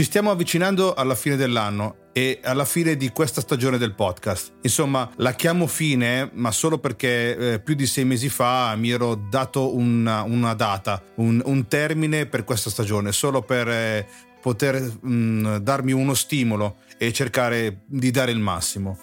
Ci stiamo avvicinando alla fine dell'anno e alla fine di questa stagione del podcast. Insomma, la chiamo fine, ma solo perché eh, più di sei mesi fa mi ero dato una, una data, un, un, termine per questa stagione, solo per eh, poter mh, mm, darmi uno stimolo e cercare di dare il massimo.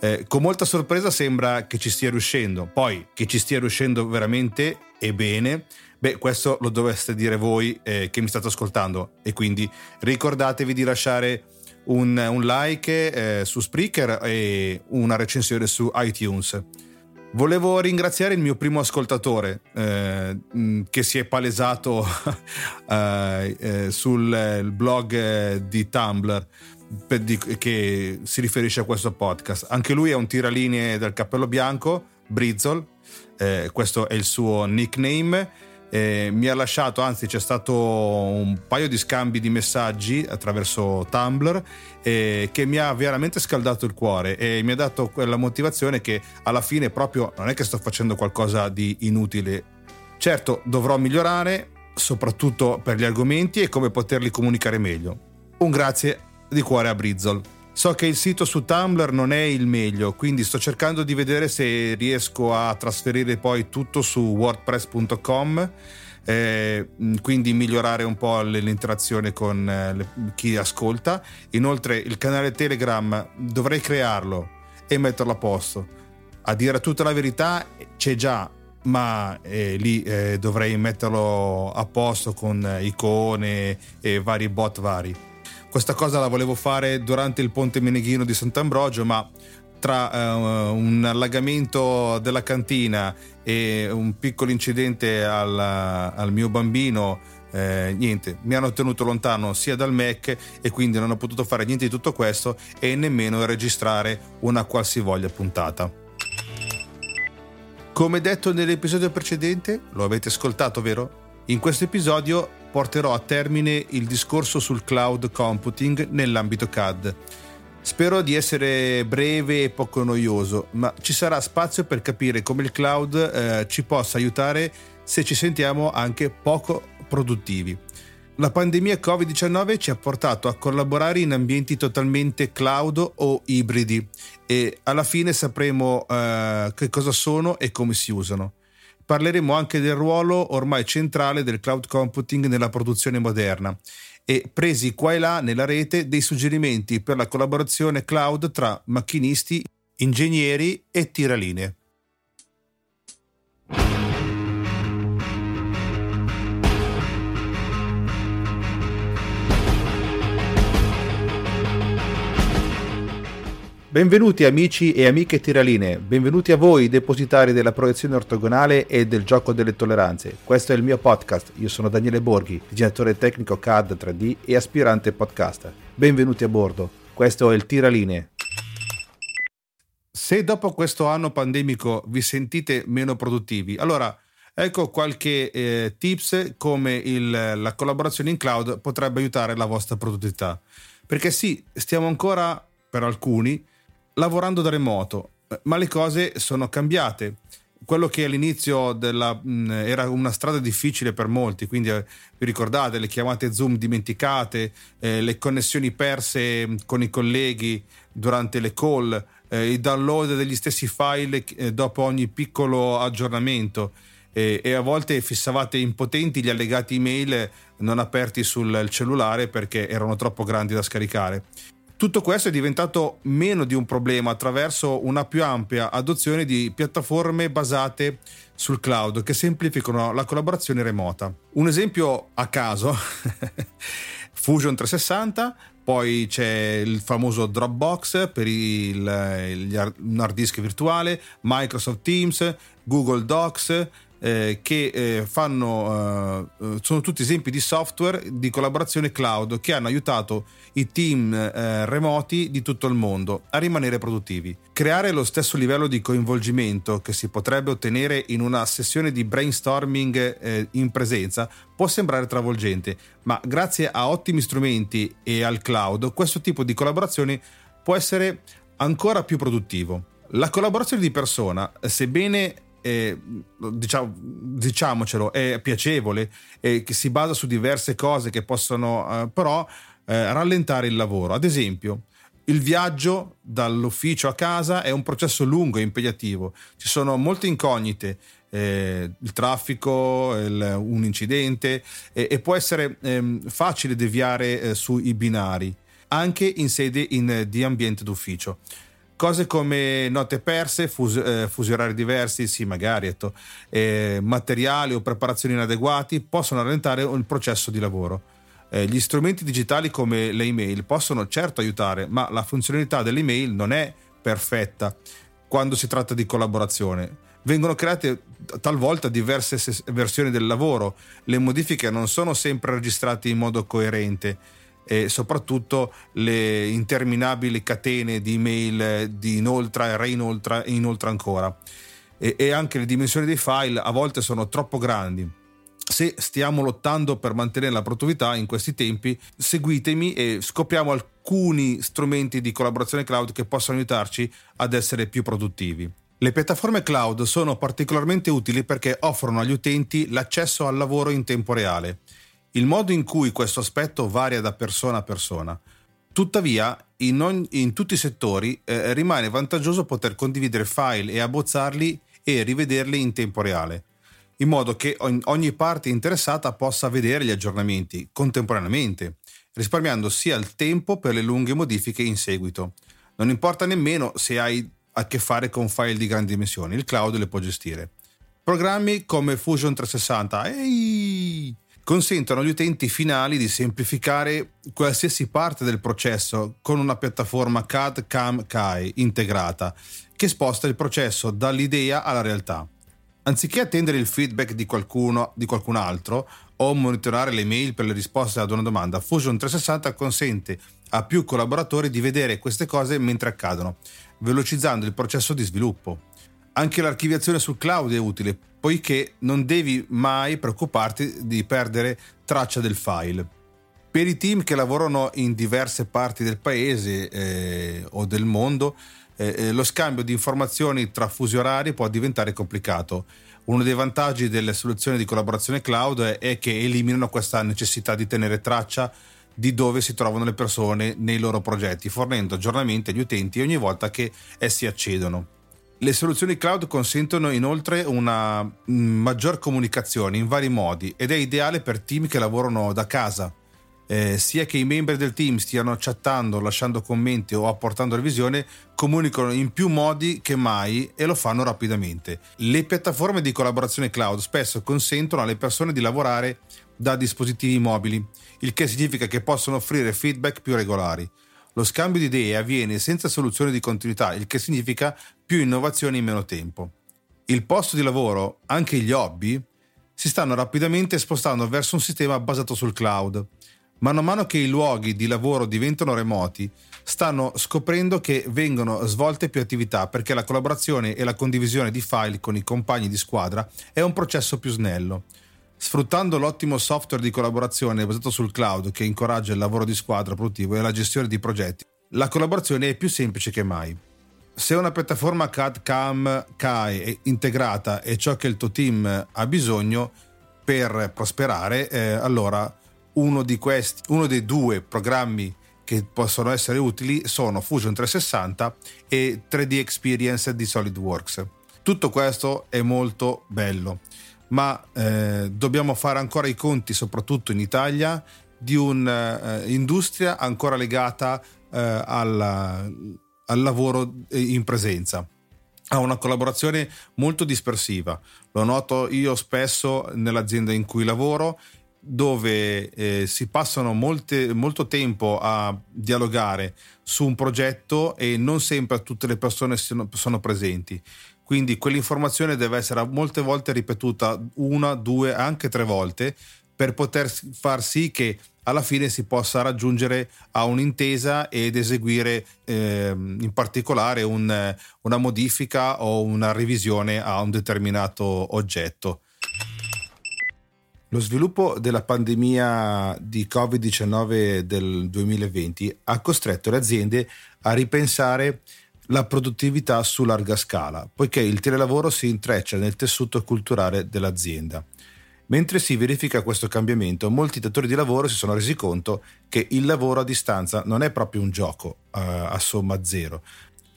Eh, con molta sorpresa sembra che ci stia riuscendo, poi che ci stia riuscendo veramente e bene Beh, questo lo dovreste dire voi eh, che mi state ascoltando e quindi ricordatevi di lasciare un, un like eh, su Spreaker e una recensione su iTunes. Volevo ringraziare il mio primo ascoltatore eh, che si è palesato eh, eh, sul blog di Tumblr di, che si riferisce a questo podcast. Anche lui è un tiralinee del cappello bianco, Brizzle, eh, questo è il suo nickname eh, mi ha lasciato, anzi c'è stato un paio di scambi di messaggi attraverso Tumblr eh, che mi ha veramente scaldato il cuore e mi ha dato quella motivazione che alla fine proprio non è che sto facendo qualcosa di inutile. Certo, dovrò migliorare, soprattutto per gli argomenti e come poterli comunicare meglio. Un grazie di cuore a Brizzle. So che il sito su Tumblr non è il meglio, quindi sto cercando di vedere se riesco a trasferire poi tutto su wordpress.com. Eh, quindi migliorare un po' l'interazione con eh, le, chi ascolta. Inoltre il canale Telegram dovrei crearlo e metterlo a posto. A dire tutta la verità c'è già, ma eh, lì eh, dovrei metterlo a posto con icone e vari bot vari questa cosa la volevo fare durante il ponte Meneghino di Sant'Ambrogio, ma tra uh, un allagamento della cantina e un piccolo incidente al, al mio bambino, eh, niente, mi hanno tenuto lontano sia dal Mac e quindi non ho potuto fare niente di tutto questo e nemmeno registrare una qualsivoglia puntata. Come detto nell'episodio precedente, lo avete ascoltato, vero? In questo episodio porterò a termine il discorso sul cloud computing nell'ambito CAD. Spero di essere breve e poco noioso, ma ci sarà spazio per capire come il cloud eh, ci possa aiutare se ci sentiamo anche poco produttivi. La pandemia Covid-19 ci ha portato a collaborare in ambienti totalmente cloud o ibridi e alla fine sapremo eh, che cosa sono e come si usano. Parleremo anche del ruolo ormai centrale del cloud computing nella produzione moderna e presi qua e là nella rete dei suggerimenti per la collaborazione cloud tra macchinisti, ingegneri e tiralinee. Benvenuti amici e amiche tiraline, benvenuti a voi depositari della proiezione ortogonale e del gioco delle tolleranze. Questo è il mio podcast, io sono Daniele Borghi, disegnatore tecnico CAD 3D e aspirante podcaster. Benvenuti a bordo, questo è il Tiraline. Se dopo questo anno pandemico vi sentite meno produttivi, allora ecco qualche eh, tips come il, la collaborazione in cloud potrebbe aiutare la vostra produttività. Perché sì, stiamo ancora, per alcuni, lavorando da remoto, eh, ma le cose sono cambiate. Quello che all'inizio della, mh, era una strada difficile per molti, quindi eh, vi ricordate le chiamate Zoom dimenticate, eh, le connessioni perse mm, con i colleghi durante le call, eh, il download degli stessi file eh, dopo ogni piccolo aggiornamento e a volte fissavate impotenti gli allegati email non aperti sul cellulare perché erano troppo grandi da scaricare. Tutto questo è diventato meno di un problema attraverso una più ampia adozione di piattaforme basate sul cloud che semplificano la collaborazione remota. Un esempio a caso, Fusion 360, poi c'è il famoso Dropbox per il, il, hard disk virtuale, Microsoft Teams, Google Docs, eh, che eh, fanno, eh, sono tutti esempi di software di collaborazione cloud che hanno aiutato i team eh, remoti di tutto il mondo a rimanere produttivi. Creare lo stesso livello di coinvolgimento che si potrebbe ottenere in una sessione di brainstorming eh, in presenza può sembrare travolgente, ma grazie a ottimi strumenti e al cloud questo tipo di collaborazione può essere ancora più produttivo. La collaborazione di persona, sebbene eh, diciamo, diciamocelo, è piacevole e che si basa su diverse cose che possono, eh, però eh, rallentare il lavoro. Ad esempio, il viaggio dall'ufficio a casa è un processo lungo e impegnativo, ci sono molte incognite, eh, il traffico, il, un incidente e può essere eh, facile deviare eh, sui binari, anche in sede in, di ambiente d'ufficio. Cose come note perse, fus, eh, fusi orari diversi, sì magari, etto, eh, materiali o preparazioni inadeguati possono rallentare il processo di lavoro. Eh, gli strumenti digitali come le email possono certo aiutare, ma la funzionalità dell'email non è perfetta quando si tratta di collaborazione. Vengono create talvolta diverse versioni del lavoro, le modifiche non sono sempre registrate in modo coerente e soprattutto le interminabili catene di email di inoltra e reinoltra e inoltre ancora. E, e anche le dimensioni dei file a volte sono troppo grandi se stiamo lottando per mantenere la produttività in questi tempi, seguitemi e scopriamo alcuni strumenti di collaborazione cloud che possono aiutarci ad essere più produttivi. Le piattaforme cloud sono particolarmente utili perché offrono agli utenti l'accesso al lavoro in tempo reale. Il modo in cui questo aspetto varia da persona a persona. Tuttavia, in, ogni, in tutti i settori eh, rimane vantaggioso poter condividere file e abbozzarli e rivederli in tempo reale in modo che ogni parte interessata possa vedere gli aggiornamenti contemporaneamente, risparmiando sia il tempo per le lunghe modifiche in seguito. Non importa nemmeno se hai a che fare con file di grandi dimensioni, il cloud le può gestire. Programmi come Fusion 360 ehi, consentono agli utenti finali di semplificare qualsiasi parte del processo con una piattaforma CAD CAM CAE integrata che sposta il processo dall'idea alla realtà. Anziché attendere il feedback di qualcuno, di qualcun altro o monitorare le mail per le risposte ad una domanda, Fusion 360 consente a più collaboratori di vedere queste cose mentre accadono, velocizzando il processo di sviluppo. Anche l'archiviazione sul cloud è utile, poiché non devi mai preoccuparti di perdere traccia del file. Per i team che lavorano in diverse parti del paese eh, o del mondo, eh, eh, lo scambio di informazioni tra fusi orari può diventare complicato. Uno dei vantaggi delle soluzioni di collaborazione cloud è, è che eliminano questa necessità di tenere traccia di dove si trovano le persone nei loro progetti, fornendo aggiornamenti agli utenti ogni volta che essi accedono. Le soluzioni cloud consentono inoltre una mm, maggior comunicazione in vari modi ed è ideale per team che lavorano da casa eh, sia che i membri del team stiano chattando, lasciando commenti o apportando revisione, comunicano in più modi che mai e lo fanno rapidamente. Le piattaforme di collaborazione cloud spesso consentono alle persone di lavorare da dispositivi mobili, il che significa che possono offrire feedback più regolari. Lo scambio di idee avviene senza soluzione di continuità, il che significa più innovazione in meno tempo. Il posto di lavoro, anche gli hobby, si stanno rapidamente spostando verso un sistema basato sul cloud. Mano a mano che i luoghi di lavoro diventano remoti, stanno scoprendo che vengono svolte più attività perché la collaborazione e la condivisione di file con i compagni di squadra è un processo più snello. Sfruttando l'ottimo software di collaborazione basato sul cloud che incoraggia il lavoro di squadra produttivo e la gestione di progetti, la collaborazione è più semplice che mai. Se una piattaforma CAD CAM CAE è integrata è ciò che il tuo team ha bisogno per prosperare, eh, allora uno, di questi, uno dei due programmi che possono essere utili sono Fusion 360 e 3D Experience di SolidWorks. Tutto questo è molto bello, ma eh, dobbiamo fare ancora i conti, soprattutto in Italia, di un'industria ancora legata eh, alla, al lavoro in presenza ha una collaborazione molto dispersiva. Lo noto io spesso nell'azienda in cui lavoro dove eh, si passano molte, molto tempo a dialogare su un progetto e non sempre tutte le persone sono, sono presenti. Quindi quell'informazione deve essere molte volte ripetuta una, due, anche tre volte per poter far sì che alla fine si possa raggiungere a un'intesa ed eseguire eh, in particolare un, una modifica o una revisione a un determinato oggetto. Lo sviluppo della pandemia di Covid-19 del 2020 ha costretto le aziende a ripensare la produttività su larga scala, poiché il telelavoro si intreccia nel tessuto culturale dell'azienda. Mentre si verifica questo cambiamento, molti datori di lavoro si sono resi conto che il lavoro a distanza non è proprio un gioco uh, a somma zero.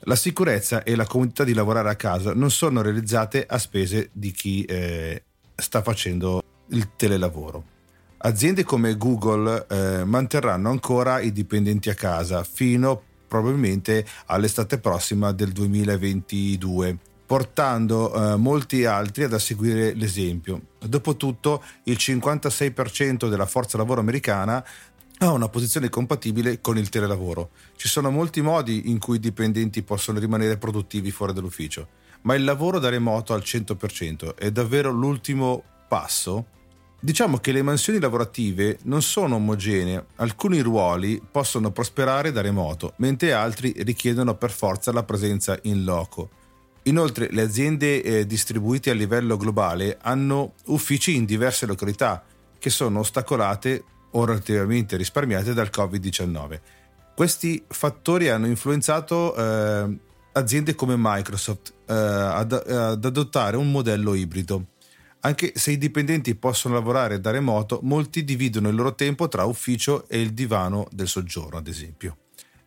La sicurezza e la comodità di lavorare a casa non sono realizzate a spese di chi eh, sta facendo il telelavoro. Aziende come Google eh, manterranno ancora i dipendenti a casa fino probabilmente all'estate prossima del 2022 portando eh, molti altri ad seguire l'esempio. Dopotutto il 56% della forza lavoro americana ha una posizione compatibile con il telelavoro. Ci sono molti modi in cui i dipendenti possono rimanere produttivi fuori dall'ufficio, ma il lavoro da remoto al 100% è davvero l'ultimo passo? Diciamo che le mansioni lavorative non sono omogenee, alcuni ruoli possono prosperare da remoto, mentre altri richiedono per forza la presenza in loco. Inoltre le aziende eh, distribuite a livello globale hanno uffici in diverse località che sono ostacolate o relativamente risparmiate dal Covid-19. Questi fattori hanno influenzato eh, aziende come Microsoft eh, ad, ad adottare un modello ibrido. Anche se i dipendenti possono lavorare da remoto, molti dividono il loro tempo tra ufficio e il divano del soggiorno, ad esempio.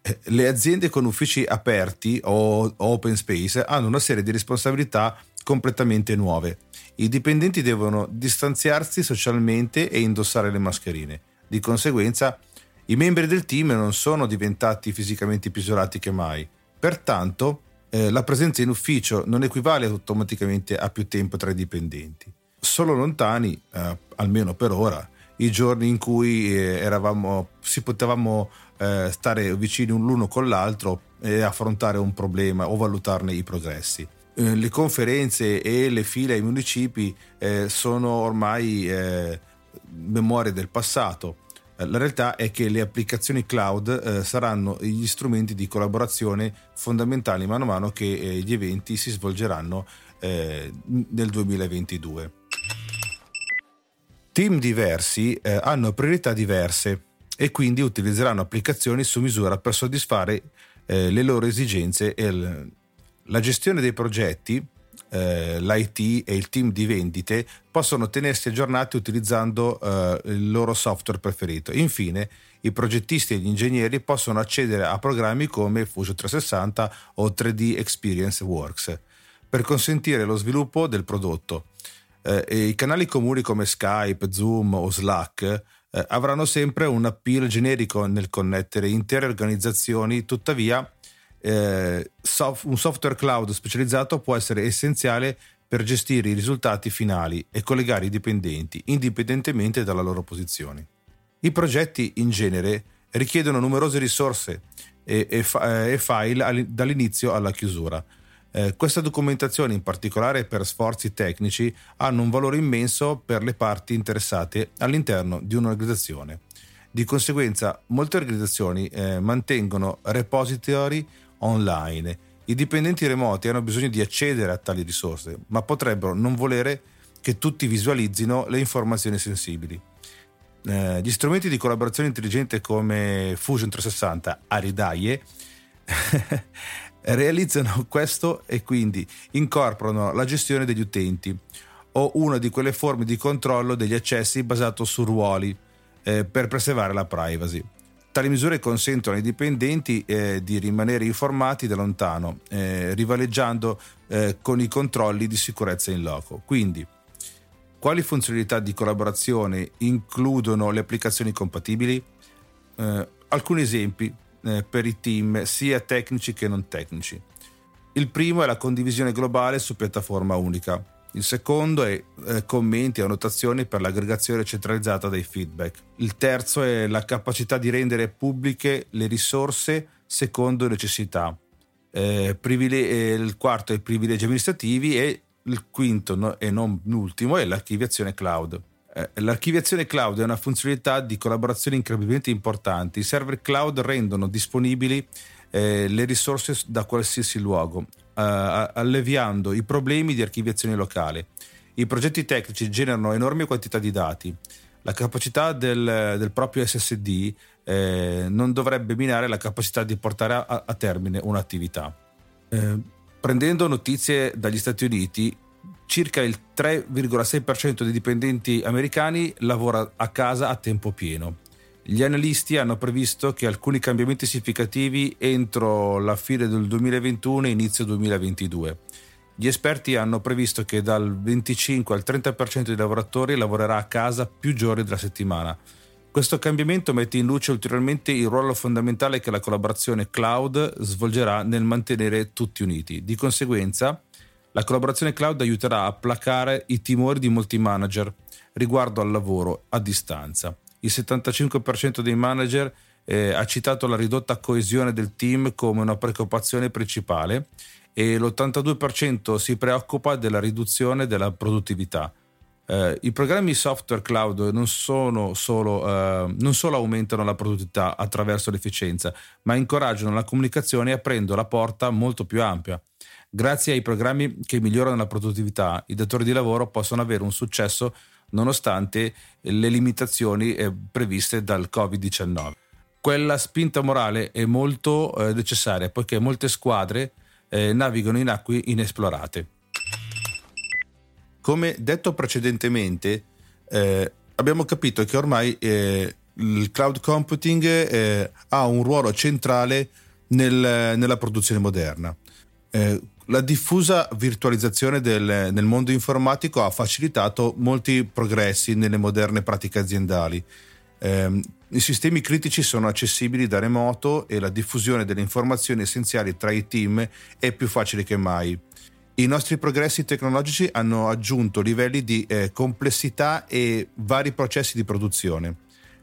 Eh, le aziende con uffici aperti o open space hanno una serie di responsabilità completamente nuove. I dipendenti devono distanziarsi socialmente e indossare le mascherine. Di conseguenza, i membri del team non sono diventati fisicamente più isolati che mai. Pertanto, eh, la presenza in ufficio non equivale automaticamente a più tempo tra i dipendenti. Solo lontani, eh, almeno per ora, i giorni in cui eh, eravamo, si potevamo eh, stare vicini l'uno con l'altro e affrontare un problema o valutarne i progressi. Eh, le conferenze e le file ai municipi eh, sono ormai eh, memorie del passato. Eh, la realtà è che le applicazioni cloud eh, saranno gli strumenti di collaborazione fondamentali man mano che gli eventi si svolgeranno nel 2022. Team diversi hanno priorità diverse e quindi utilizzeranno applicazioni su misura per soddisfare eh, le loro esigenze e l- la gestione dei progetti, eh, l'IT e il team di vendite possono tenersi aggiornati utilizzando eh, il loro software preferito. Infine, i progettisti e gli ingegneri possono accedere a programmi come Fusion 360 o 3D Experience Works per consentire lo sviluppo del prodotto. Eh, I canali comuni come Skype, Zoom o Slack eh, avranno sempre un appeal generico nel connettere intere organizzazioni, tuttavia eh, soft, un software cloud specializzato può essere essenziale per gestire i risultati finali e collegare i dipendenti, indipendentemente dalla loro posizione. I progetti in genere richiedono numerose risorse e, e, e file dall'inizio alla chiusura, eh, questa documentazione, in particolare per sforzi tecnici, hanno un valore immenso per le parti interessate all'interno di un'organizzazione. Di conseguenza, molte organizzazioni eh, mantengono repository online. I dipendenti remoti hanno bisogno di accedere a tali risorse, ma potrebbero non volere che tutti visualizzino le informazioni sensibili. Eh, gli strumenti di collaborazione intelligente come Fusion 360, Aridaie, realizzano questo e quindi incorporano la gestione degli utenti o una di quelle forme di controllo degli accessi basato su ruoli eh, per preservare la privacy. Tali misure consentono ai dipendenti eh, di rimanere informati da lontano, eh, rivaleggiando eh, con i controlli di sicurezza in loco. Quindi, quali funzionalità di collaborazione includono le applicazioni compatibili? Eh, alcuni esempi eh, per i team sia tecnici che non tecnici. Il primo è la condivisione globale su piattaforma unica. Il secondo è eh, commenti e annotazioni per l'aggregazione centralizzata dei feedback. Il terzo è la capacità di rendere pubbliche le risorse secondo necessità. Eh, privile- eh, il quarto è i privilegi amministrativi e il quinto no, e non l'ultimo è l'archiviazione cloud. Eh, l'archiviazione cloud è una funzionalità di collaborazione incredibilmente importante. I server cloud rendono disponibili eh, le risorse da qualsiasi luogo, eh, alleviando i problemi di archiviazione locale. I progetti tecnici generano enormi quantità di dati. La capacità del, del proprio SSD eh, non dovrebbe minare la capacità di portare a, a termine un'attività. Eh, prendendo notizie dagli Stati Uniti, circa il 3,6% dei dipendenti americani lavora a casa a tempo pieno. Gli analisti hanno previsto che alcuni cambiamenti significativi entro la fine del 2021 e inizio 2022. Gli esperti hanno previsto che dal 25 al 30% dei lavoratori lavorerà a casa più giorni della settimana. Questo cambiamento mette in luce ulteriormente il ruolo fondamentale che la collaborazione cloud svolgerà nel mantenere tutti uniti. Di conseguenza, la collaborazione cloud aiuterà a placare i timori di molti manager riguardo al lavoro a distanza. Il 75% dei manager eh, ha citato la ridotta coesione del team come una preoccupazione principale e l'82% si preoccupa della riduzione della produttività. Eh, I programmi software cloud non, solo, eh, non solo aumentano la produttività attraverso l'efficienza, ma incoraggiano la comunicazione aprendo la porta molto più ampia. Grazie ai programmi che migliorano la produttività, i datori di lavoro possono avere un successo nonostante le limitazioni eh, previste dal Covid-19. Quella spinta morale è molto eh, necessaria poiché molte squadre eh, navigano in acque inesplorate. Come detto precedentemente, eh, abbiamo capito che ormai eh, il cloud computing eh, ha un ruolo centrale nel, nella produzione moderna. La diffusa virtualizzazione del, nel mondo informatico ha facilitato molti progressi nelle moderne pratiche aziendali. Eh, I sistemi critici sono accessibili da remoto e la diffusione delle informazioni essenziali tra i team è più facile che mai. I nostri progressi tecnologici hanno aggiunto livelli di eh, complessità e vari processi di produzione.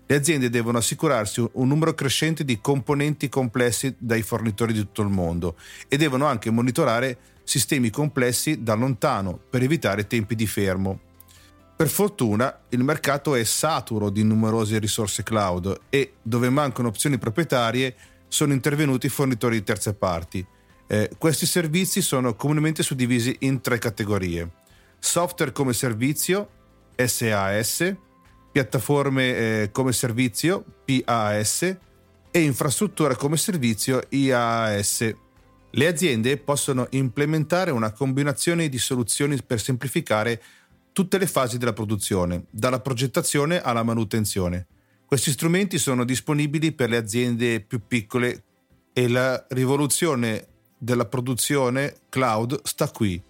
Le aziende devono assicurarsi un numero crescente di componenti complessi dai fornitori di tutto il mondo e devono anche monitorare sistemi complessi da lontano per evitare tempi di fermo. Per fortuna il mercato è saturo di numerose risorse cloud e dove mancano opzioni proprietarie sono intervenuti fornitori di terze parti. Eh, questi servizi sono comunemente suddivisi in tre categorie. Software come servizio, SAS, piattaforme eh, come servizio PAS e infrastruttura come servizio IaaS. Le aziende possono implementare una combinazione di soluzioni per semplificare tutte le fasi della produzione, dalla progettazione alla manutenzione. Questi strumenti sono disponibili per le aziende più piccole e la rivoluzione della produzione cloud sta qui.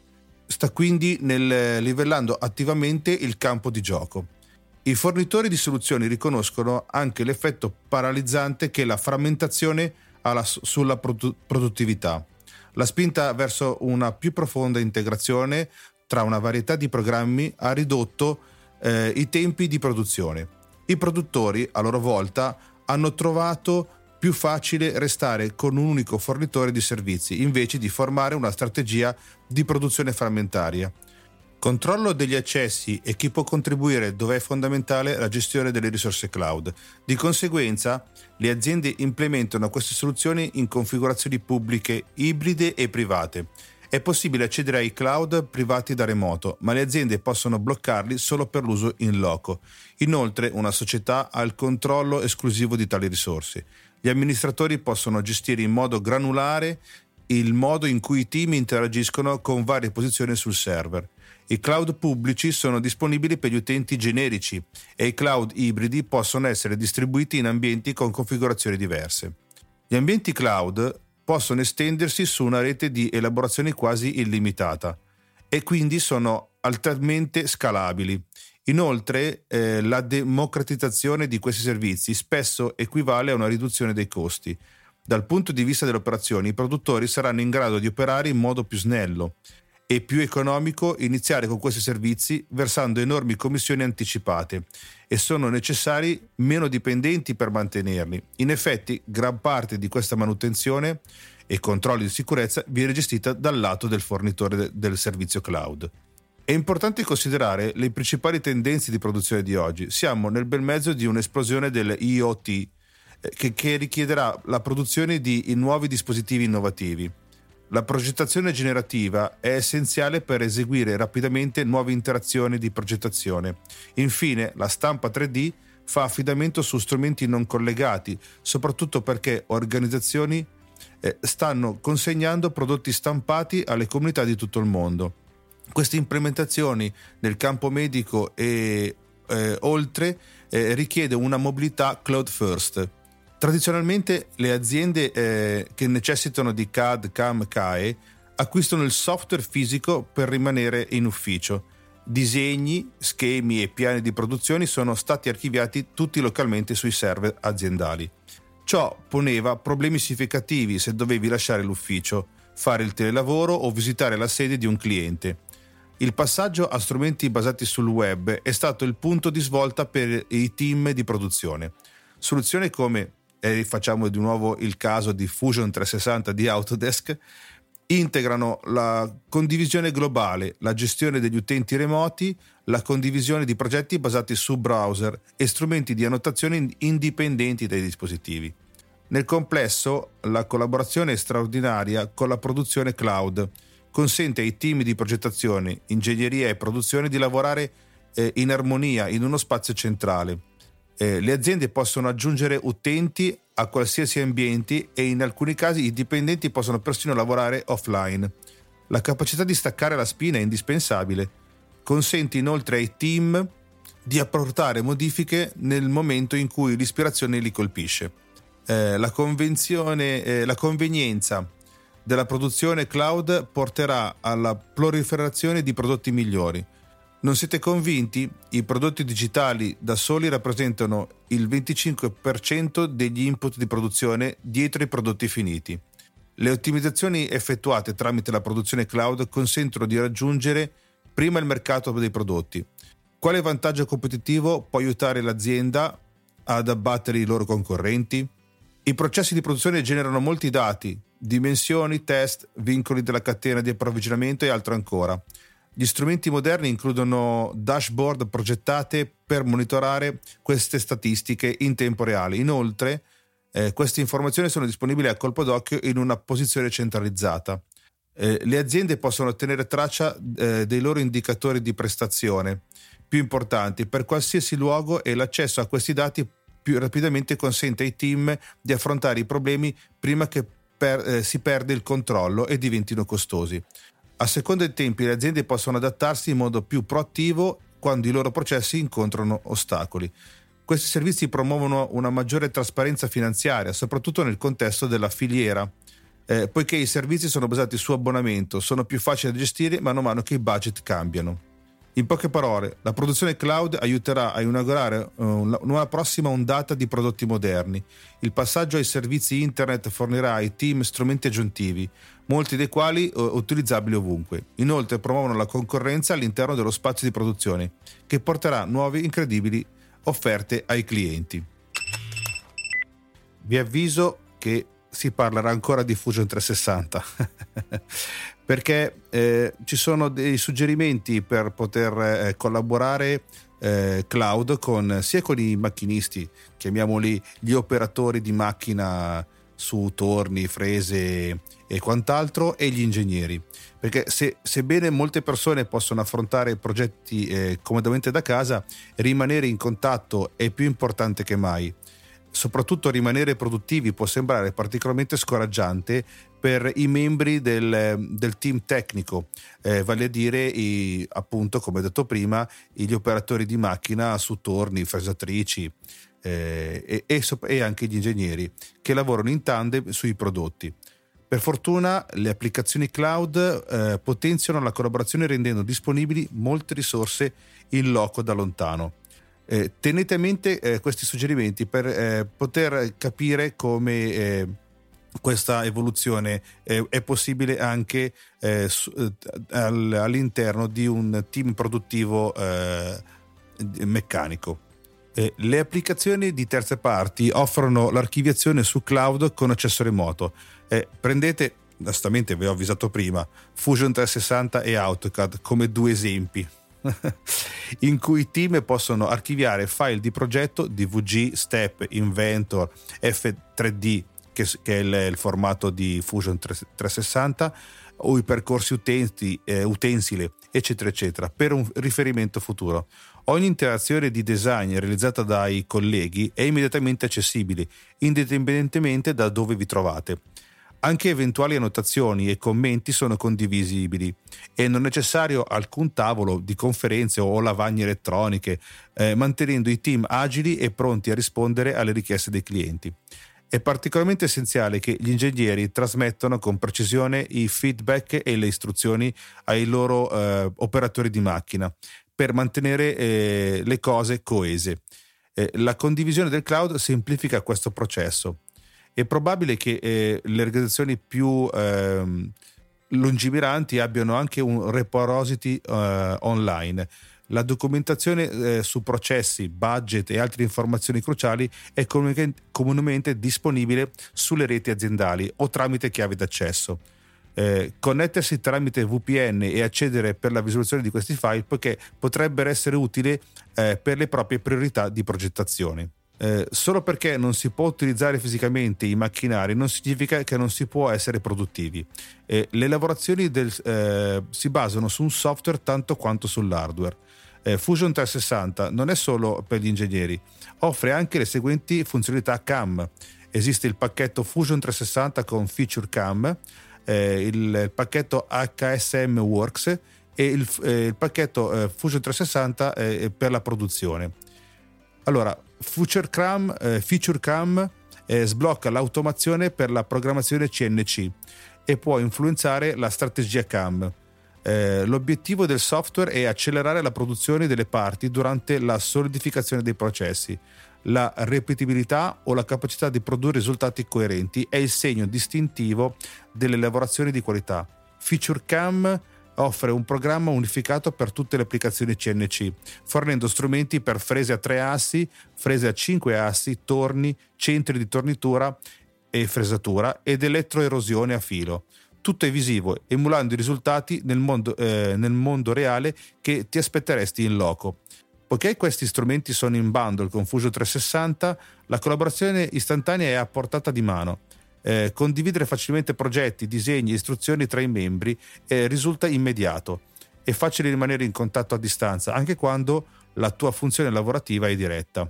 Sta quindi nel livellando attivamente il campo di gioco. I fornitori di soluzioni riconoscono anche l'effetto paralizzante che la frammentazione ha la, sulla produ- produttività. La spinta verso una più profonda integrazione tra una varietà di programmi ha ridotto eh, i tempi di produzione. I produttori, a loro volta, hanno trovato più facile restare con un unico fornitore di servizi invece di formare una strategia di produzione frammentaria. Controllo degli accessi e chi può contribuire dove è fondamentale la gestione delle risorse cloud. Di conseguenza, le aziende implementano queste soluzioni in configurazioni pubbliche, ibride e private. È possibile accedere ai cloud privati da remoto, ma le aziende possono bloccarli solo per l'uso in loco. Inoltre, una società ha il controllo esclusivo di tali risorse. Gli amministratori possono gestire in modo granulare il modo in cui i team interagiscono con varie posizioni sul server. I cloud pubblici sono disponibili per gli utenti generici e i cloud ibridi possono essere distribuiti in ambienti con configurazioni diverse. Gli ambienti cloud possono estendersi su una rete di elaborazione quasi illimitata e quindi sono altamente scalabili. Inoltre, eh, la democratizzazione di questi servizi spesso equivale a una riduzione dei costi. Dal punto di vista delle operazioni, i produttori saranno in grado di operare in modo più snello e più economico iniziare con questi servizi versando enormi commissioni anticipate e sono necessari meno dipendenti per mantenerli. In effetti, gran parte di questa manutenzione e controlli di sicurezza viene gestita dal lato del fornitore del servizio cloud. È importante considerare le principali tendenze di produzione di oggi. Siamo nel bel mezzo di un'esplosione dell'IoT eh, che, che richiederà la produzione di nuovi dispositivi innovativi la progettazione generativa è essenziale per eseguire rapidamente nuove interazioni di progettazione. Infine, la stampa 3D fa affidamento su strumenti non collegati, soprattutto perché organizzazioni eh, stanno consegnando prodotti stampati alle comunità di tutto il mondo. Queste implementazioni nel campo medico e eh, oltre eh, richiede una mobilità cloud first. Tradizionalmente le aziende eh, che necessitano di CAD, CAM, CAE acquistano il software fisico per rimanere in ufficio. Disegni, schemi e piani di produzione sono stati archiviati tutti localmente sui server aziendali. Ciò poneva problemi significativi se dovevi lasciare l'ufficio, fare il telelavoro o visitare la sede di un cliente. Il passaggio a strumenti basati sul web è stato il punto di svolta per i team di produzione. Soluzioni come, e facciamo di nuovo il caso di Fusion 360 di Autodesk, integrano la condivisione globale, la gestione degli utenti remoti, la condivisione di progetti basati su browser e strumenti di annotazione indipendenti dai dispositivi. Nel complesso, la collaborazione è straordinaria con la produzione cloud, consente ai team di progettazione, ingegneria e produzione di lavorare eh, in armonia in uno spazio centrale. Eh, le aziende possono aggiungere utenti a qualsiasi ambiente e in alcuni casi i dipendenti possono persino lavorare offline. La capacità di staccare la spina è indispensabile. Consente inoltre ai team di apportare modifiche nel momento in cui l'ispirazione li colpisce. Eh, la, eh, la convenienza della produzione cloud porterà alla proliferazione di prodotti migliori. Non siete convinti? I prodotti digitali da soli rappresentano il 25% degli input di produzione dietro i prodotti finiti. Le ottimizzazioni effettuate tramite la produzione cloud consentono di raggiungere prima il mercato dei prodotti. Quale vantaggio competitivo può aiutare l'azienda ad abbattere i loro concorrenti? I processi di produzione generano molti dati, dimensioni, test, vincoli della catena di approvvigionamento e altro ancora. Gli strumenti moderni includono dashboard progettate per monitorare queste statistiche in tempo reale. Inoltre, eh, queste informazioni sono disponibili a colpo d'occhio in una posizione centralizzata. Eh, le aziende possono ottenere traccia eh, dei loro indicatori di prestazione più importanti per qualsiasi luogo e l'accesso a questi dati più rapidamente consente ai team di affrontare i problemi prima che per, eh, si perde il controllo e diventino costosi. A seconda dei tempi le aziende possono adattarsi in modo più proattivo quando i loro processi incontrano ostacoli. Questi servizi promuovono una maggiore trasparenza finanziaria, soprattutto nel contesto della filiera, eh, poiché i servizi sono basati su abbonamento, sono più facili da gestire mano a mano che i budget cambiano. In poche parole, la produzione cloud aiuterà a inaugurare uh, una prossima ondata di prodotti moderni. Il passaggio ai servizi internet fornirà ai team strumenti aggiuntivi, molti dei quali uh, utilizzabili ovunque. Inoltre promuovono la concorrenza all'interno dello spazio di produzione, che porterà nuove incredibili offerte ai clienti. Vi avviso che si parlerà ancora di Fusion 360 perché eh, ci sono dei suggerimenti per poter eh, collaborare eh, cloud con sia con i macchinisti, chiamiamoli gli operatori di macchina su torni, frese e quant'altro, e gli ingegneri. Perché se, sebbene molte persone possono affrontare progetti eh, comodamente da casa, rimanere in contatto è più importante che mai soprattutto rimanere produttivi può sembrare particolarmente scoraggiante per i membri del, del team tecnico, eh, vale a dire i, appunto, come detto prima, gli operatori di macchina su torni, fresatrici eh, e, e, e anche gli ingegneri che lavorano in tandem sui prodotti. Per fortuna le applicazioni cloud eh, potenziano la collaborazione rendendo disponibili molte risorse in loco da lontano. Eh, tenete a mente eh, questi suggerimenti per eh, poter capire come eh, questa evoluzione è possibile anche eh, su, eh, all'interno di un team produttivo meccanico. le applicazioni di terze parti offrono l'archiviazione su cloud con accesso remoto. prendete, onestamente vi ho avvisato prima, Fusion 360 e AutoCAD come due esempi in cui i team possono archiviare file di progetto DVG, Step, Inventor, F3D, che, che è il, il, formato di Fusion 360, o i percorsi utenti, eh, utensile, eccetera, eccetera, per un riferimento futuro. Ogni interazione di design realizzata dai colleghi è immediatamente accessibile, indipendentemente da dove vi trovate. Anche eventuali annotazioni e commenti sono condivisibili e non necessario alcun tavolo di conferenze o lavagne elettroniche, eh, mantenendo i team agili e pronti a rispondere alle richieste dei clienti. È particolarmente essenziale che gli ingegneri trasmettano con precisione i feedback e le istruzioni ai loro eh, operatori di macchina per mantenere eh, le cose coese. Eh, la condivisione del cloud semplifica questo processo. È probabile che eh, le organizzazioni più ehm, lungimiranti abbiano anche un repository eh, online la documentazione eh, su processi, budget e altre informazioni cruciali è comunemente disponibile sulle reti aziendali o tramite chiavi d'accesso. Eh, connettersi tramite VPN e accedere per la visualizzazione di questi file poiché potrebbero essere utili eh, per le proprie priorità di progettazione. Eh, solo perché non si può utilizzare fisicamente i macchinari non significa che non si può essere produttivi. Eh, le lavorazioni del, eh, si basano su un software tanto quanto sull'hardware. Eh, Fusion 360 non è solo per gli ingegneri, offre anche le seguenti funzionalità CAM. Esiste il pacchetto Fusion 360 con Feature CAM, eh, il, pacchetto HSM Works e il, il pacchetto Fusion 360 per la produzione. Allora, Future Cam, eh, Feature Cam eh, sblocca l'automazione per la programmazione CNC e può influenzare la strategia CAM. Eh, l'obiettivo del software è accelerare la produzione delle parti durante la solidificazione dei processi. La ripetibilità o la capacità di produrre risultati coerenti è il segno distintivo delle lavorazioni di qualità. Feature Cam offre un programma unificato per tutte le applicazioni CNC, fornendo strumenti per frese a tre assi, frese a cinque assi, torni, centri di tornitura e fresatura ed elettroerosione a filo. Tutto è visivo, emulando i risultati nel mondo, eh, nel mondo reale che ti aspetteresti in loco. Poiché questi strumenti sono in bundle con Fusion 360, la collaborazione istantanea è a portata di mano eh, condividere facilmente progetti, disegni e istruzioni tra i membri eh, risulta immediato. È facile rimanere in contatto a distanza anche quando la tua funzione lavorativa è diretta.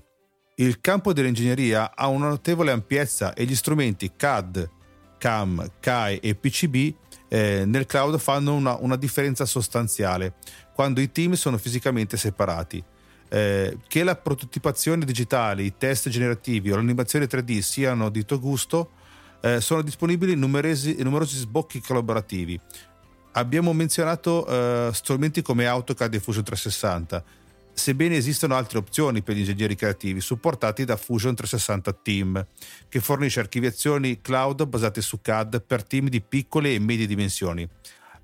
Il campo dell'ingegneria ha una notevole ampiezza e gli strumenti CAD, CAM, CAE e PCB eh, nel cloud fanno una, una, differenza sostanziale quando i team sono fisicamente separati. Eh, che la prototipazione digitale, i test generativi o l'animazione 3D siano di tuo gusto eh, sono disponibili numerosi, numerosi sbocchi collaborativi. Abbiamo menzionato eh, strumenti come AutoCAD e Fusion 360, sebbene esistano altre opzioni per gli ingegneri creativi supportati da Fusion 360 Team, che fornisce archiviazioni cloud basate su CAD per team di piccole e medie dimensioni.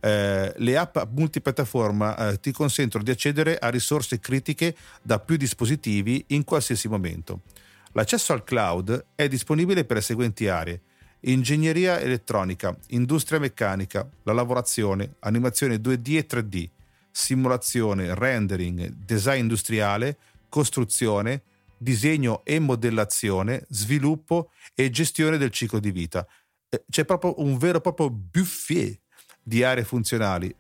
Eh, le app multipiattaforma eh, ti consentono di accedere a risorse critiche da più dispositivi in qualsiasi momento. L'accesso al cloud è disponibile per le seguenti aree ingegneria elettronica, industria meccanica, la lavorazione, animazione 2D e 3D, simulazione, rendering, design industriale, costruzione, disegno e modellazione, sviluppo e gestione del ciclo di vita. Eh, c'è proprio un vero e proprio buffet di aree funzionali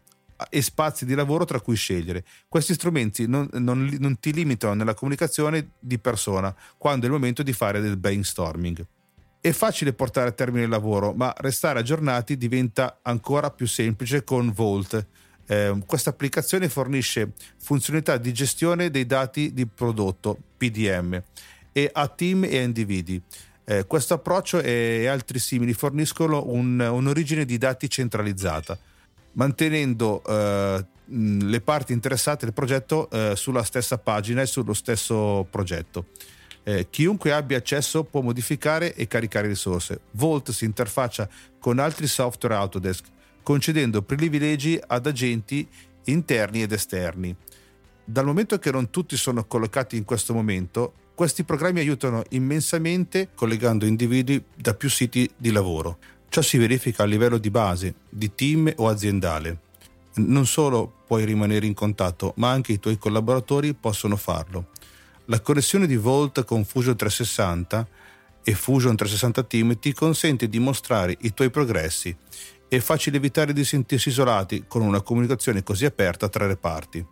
e spazi di lavoro tra cui scegliere. Questi strumenti non, non, non ti limitano nella comunicazione di persona quando è il momento di fare del brainstorming. È facile portare a termine il lavoro, ma restare aggiornati diventa ancora più semplice con Vault. Eh, questa applicazione fornisce funzionalità di gestione dei dati di prodotto, PDM, e a team e a individui. Eh, questo approccio e altri simili forniscono un, un'origine di dati centralizzata, mantenendo eh, le parti interessate del progetto eh, sulla stessa pagina e sullo stesso progetto. Eh, chiunque abbia accesso può modificare e caricare risorse. Volt si interfaccia con altri software Autodesk, concedendo privilegi ad agenti interni ed esterni. Dal momento che non tutti sono collocati in questo momento, questi programmi aiutano immensamente collegando individui da più siti di lavoro. Ciò si verifica a livello di base, di team o aziendale. Non solo puoi rimanere in contatto, ma anche i tuoi collaboratori possono farlo. La connessione di Volt con Fusion 360 e Fusion 360 Team ti consente di mostrare i tuoi progressi. È facile evitare di sentirsi isolati con una comunicazione così aperta tra le parti.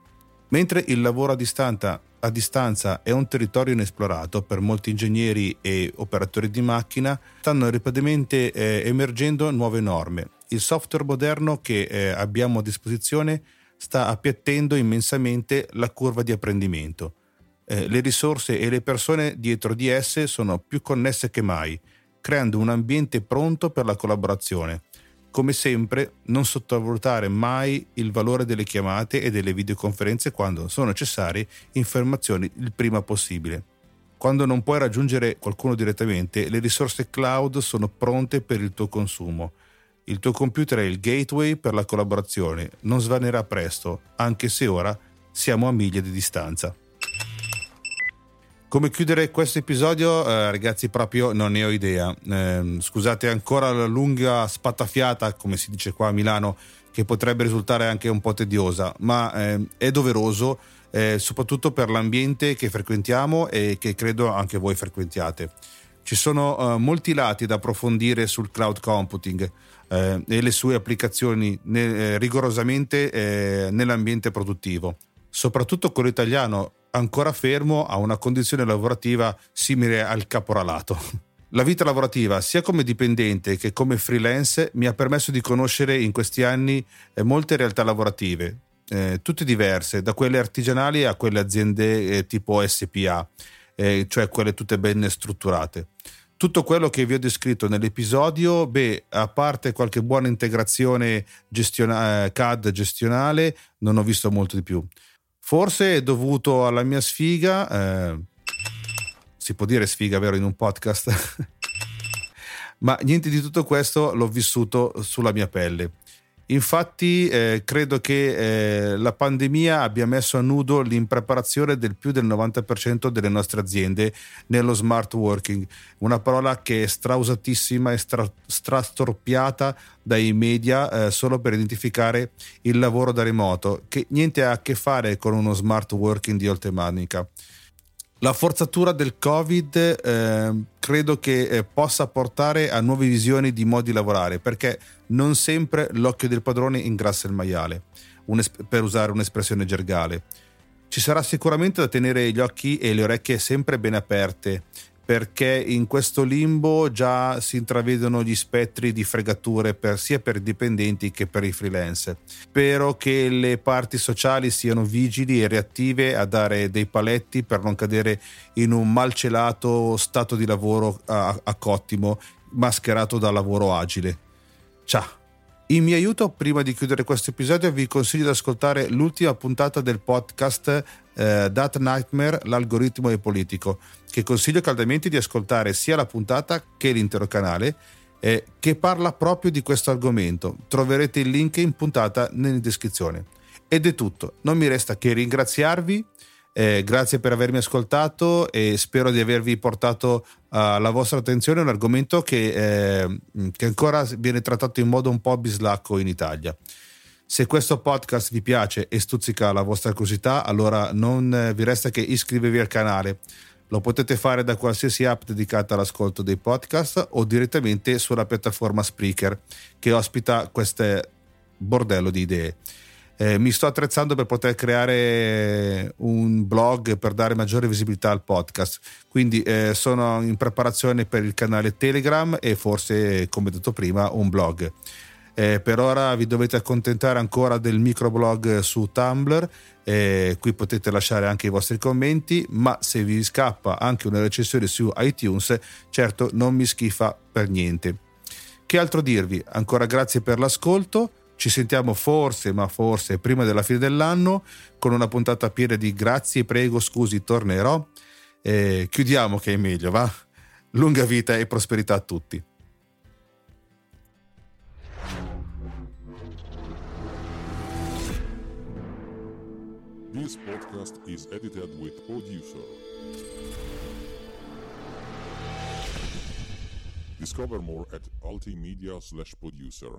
Mentre il lavoro a distanza, a distanza è un territorio inesplorato per molti ingegneri e operatori di macchina, stanno rapidamente eh, emergendo nuove norme. Il software moderno che eh, abbiamo a disposizione sta appiattendo immensamente la curva di apprendimento. Eh, le risorse e le persone dietro di esse sono più connesse che mai, creando un ambiente pronto per la collaborazione. Come sempre, non sottovalutare mai il valore delle chiamate e delle videoconferenze quando sono necessarie informazioni il prima possibile. Quando non puoi raggiungere qualcuno direttamente, le risorse cloud sono pronte per il tuo consumo. Il tuo computer è il gateway per la collaborazione, non svanerà presto, anche se ora siamo a miglia di distanza. Come chiudere questo episodio, eh, ragazzi, proprio non ne ho idea. Eh, scusate ancora la lunga spattafiata, come si dice qua a Milano, che potrebbe risultare anche un po' tediosa, ma eh, è doveroso, eh, soprattutto per l'ambiente che frequentiamo e che credo anche voi frequentiate. Ci sono eh, molti lati da approfondire sul cloud computing eh, e le sue applicazioni rigorosamente nell'ambiente produttivo. Soprattutto quello italiano ancora fermo a una condizione lavorativa simile al caporalato. La vita lavorativa, sia come dipendente che come freelance, mi ha permesso di conoscere in questi anni eh, molte realtà lavorative, eh, tutte diverse, da quelle artigianali a quelle aziende eh, tipo SPA, eh, cioè quelle tutte ben strutturate. Tutto quello che vi ho descritto nell'episodio, beh, a parte qualche buona integrazione gestiona- eh, CAD gestionale, non ho visto molto di più. Forse è dovuto alla mia sfiga, eh, si può dire sfiga vero in un podcast, ma niente di tutto questo l'ho vissuto sulla mia pelle. Infatti eh, credo che eh, la pandemia abbia messo a nudo l'impreparazione del più del 90% delle nostre aziende nello smart working, una parola che è strausatissima e stra- strastorpiata dai media eh, solo per identificare il lavoro da remoto, che niente ha a che fare con uno smart working di oltremanica. La forzatura del Covid eh, credo che eh, possa portare a nuove visioni di modi di lavorare, perché non sempre l'occhio del padrone ingrassa il maiale, per usare un'espressione gergale. Ci sarà sicuramente da tenere gli occhi e le orecchie sempre ben aperte perché in questo limbo già si intravedono gli spettri di fregature per, sia per i dipendenti che per i freelance. Spero che le parti sociali siano vigili e reattive a dare dei paletti per non cadere in un malcelato stato di lavoro a, a cottimo mascherato da lavoro agile. Ciao! In mio aiuto, prima di chiudere questo episodio, vi consiglio di ascoltare l'ultima puntata del podcast eh, That Nightmare, l'algoritmo è politico, che consiglio caldamente di ascoltare sia la puntata che l'intero canale, eh, che parla proprio di questo argomento. Troverete il link in puntata nella descrizione. Ed è tutto, non mi resta che ringraziarvi eh, grazie per avermi ascoltato e spero di avervi portato alla uh, vostra attenzione un argomento che, eh, che, ancora viene trattato in modo un po' bislacco in Italia. Se questo podcast vi piace e stuzzica la vostra curiosità, allora non eh, vi resta che iscrivervi al canale. Lo potete fare da qualsiasi app dedicata all'ascolto dei podcast o direttamente sulla piattaforma Spreaker che ospita questo bordello di idee. Eh, mi sto attrezzando per poter creare un blog per dare maggiore visibilità al podcast. Quindi eh, sono in preparazione per il canale Telegram e forse, come detto prima, un blog. Eh, per ora vi dovete accontentare ancora del microblog su Tumblr, eh, qui potete lasciare anche i vostri commenti, ma se vi scappa anche una recensione su iTunes, certo non mi schifa per niente. Che altro dirvi? Ancora grazie per l'ascolto ci sentiamo forse, ma forse prima della fine dell'anno con una puntata piena di grazie, prego, scusi, tornerò. E chiudiamo che è meglio, va? Lunga vita e prosperità a tutti. This podcast is edited with producer. Discover more at altimedia slash producer.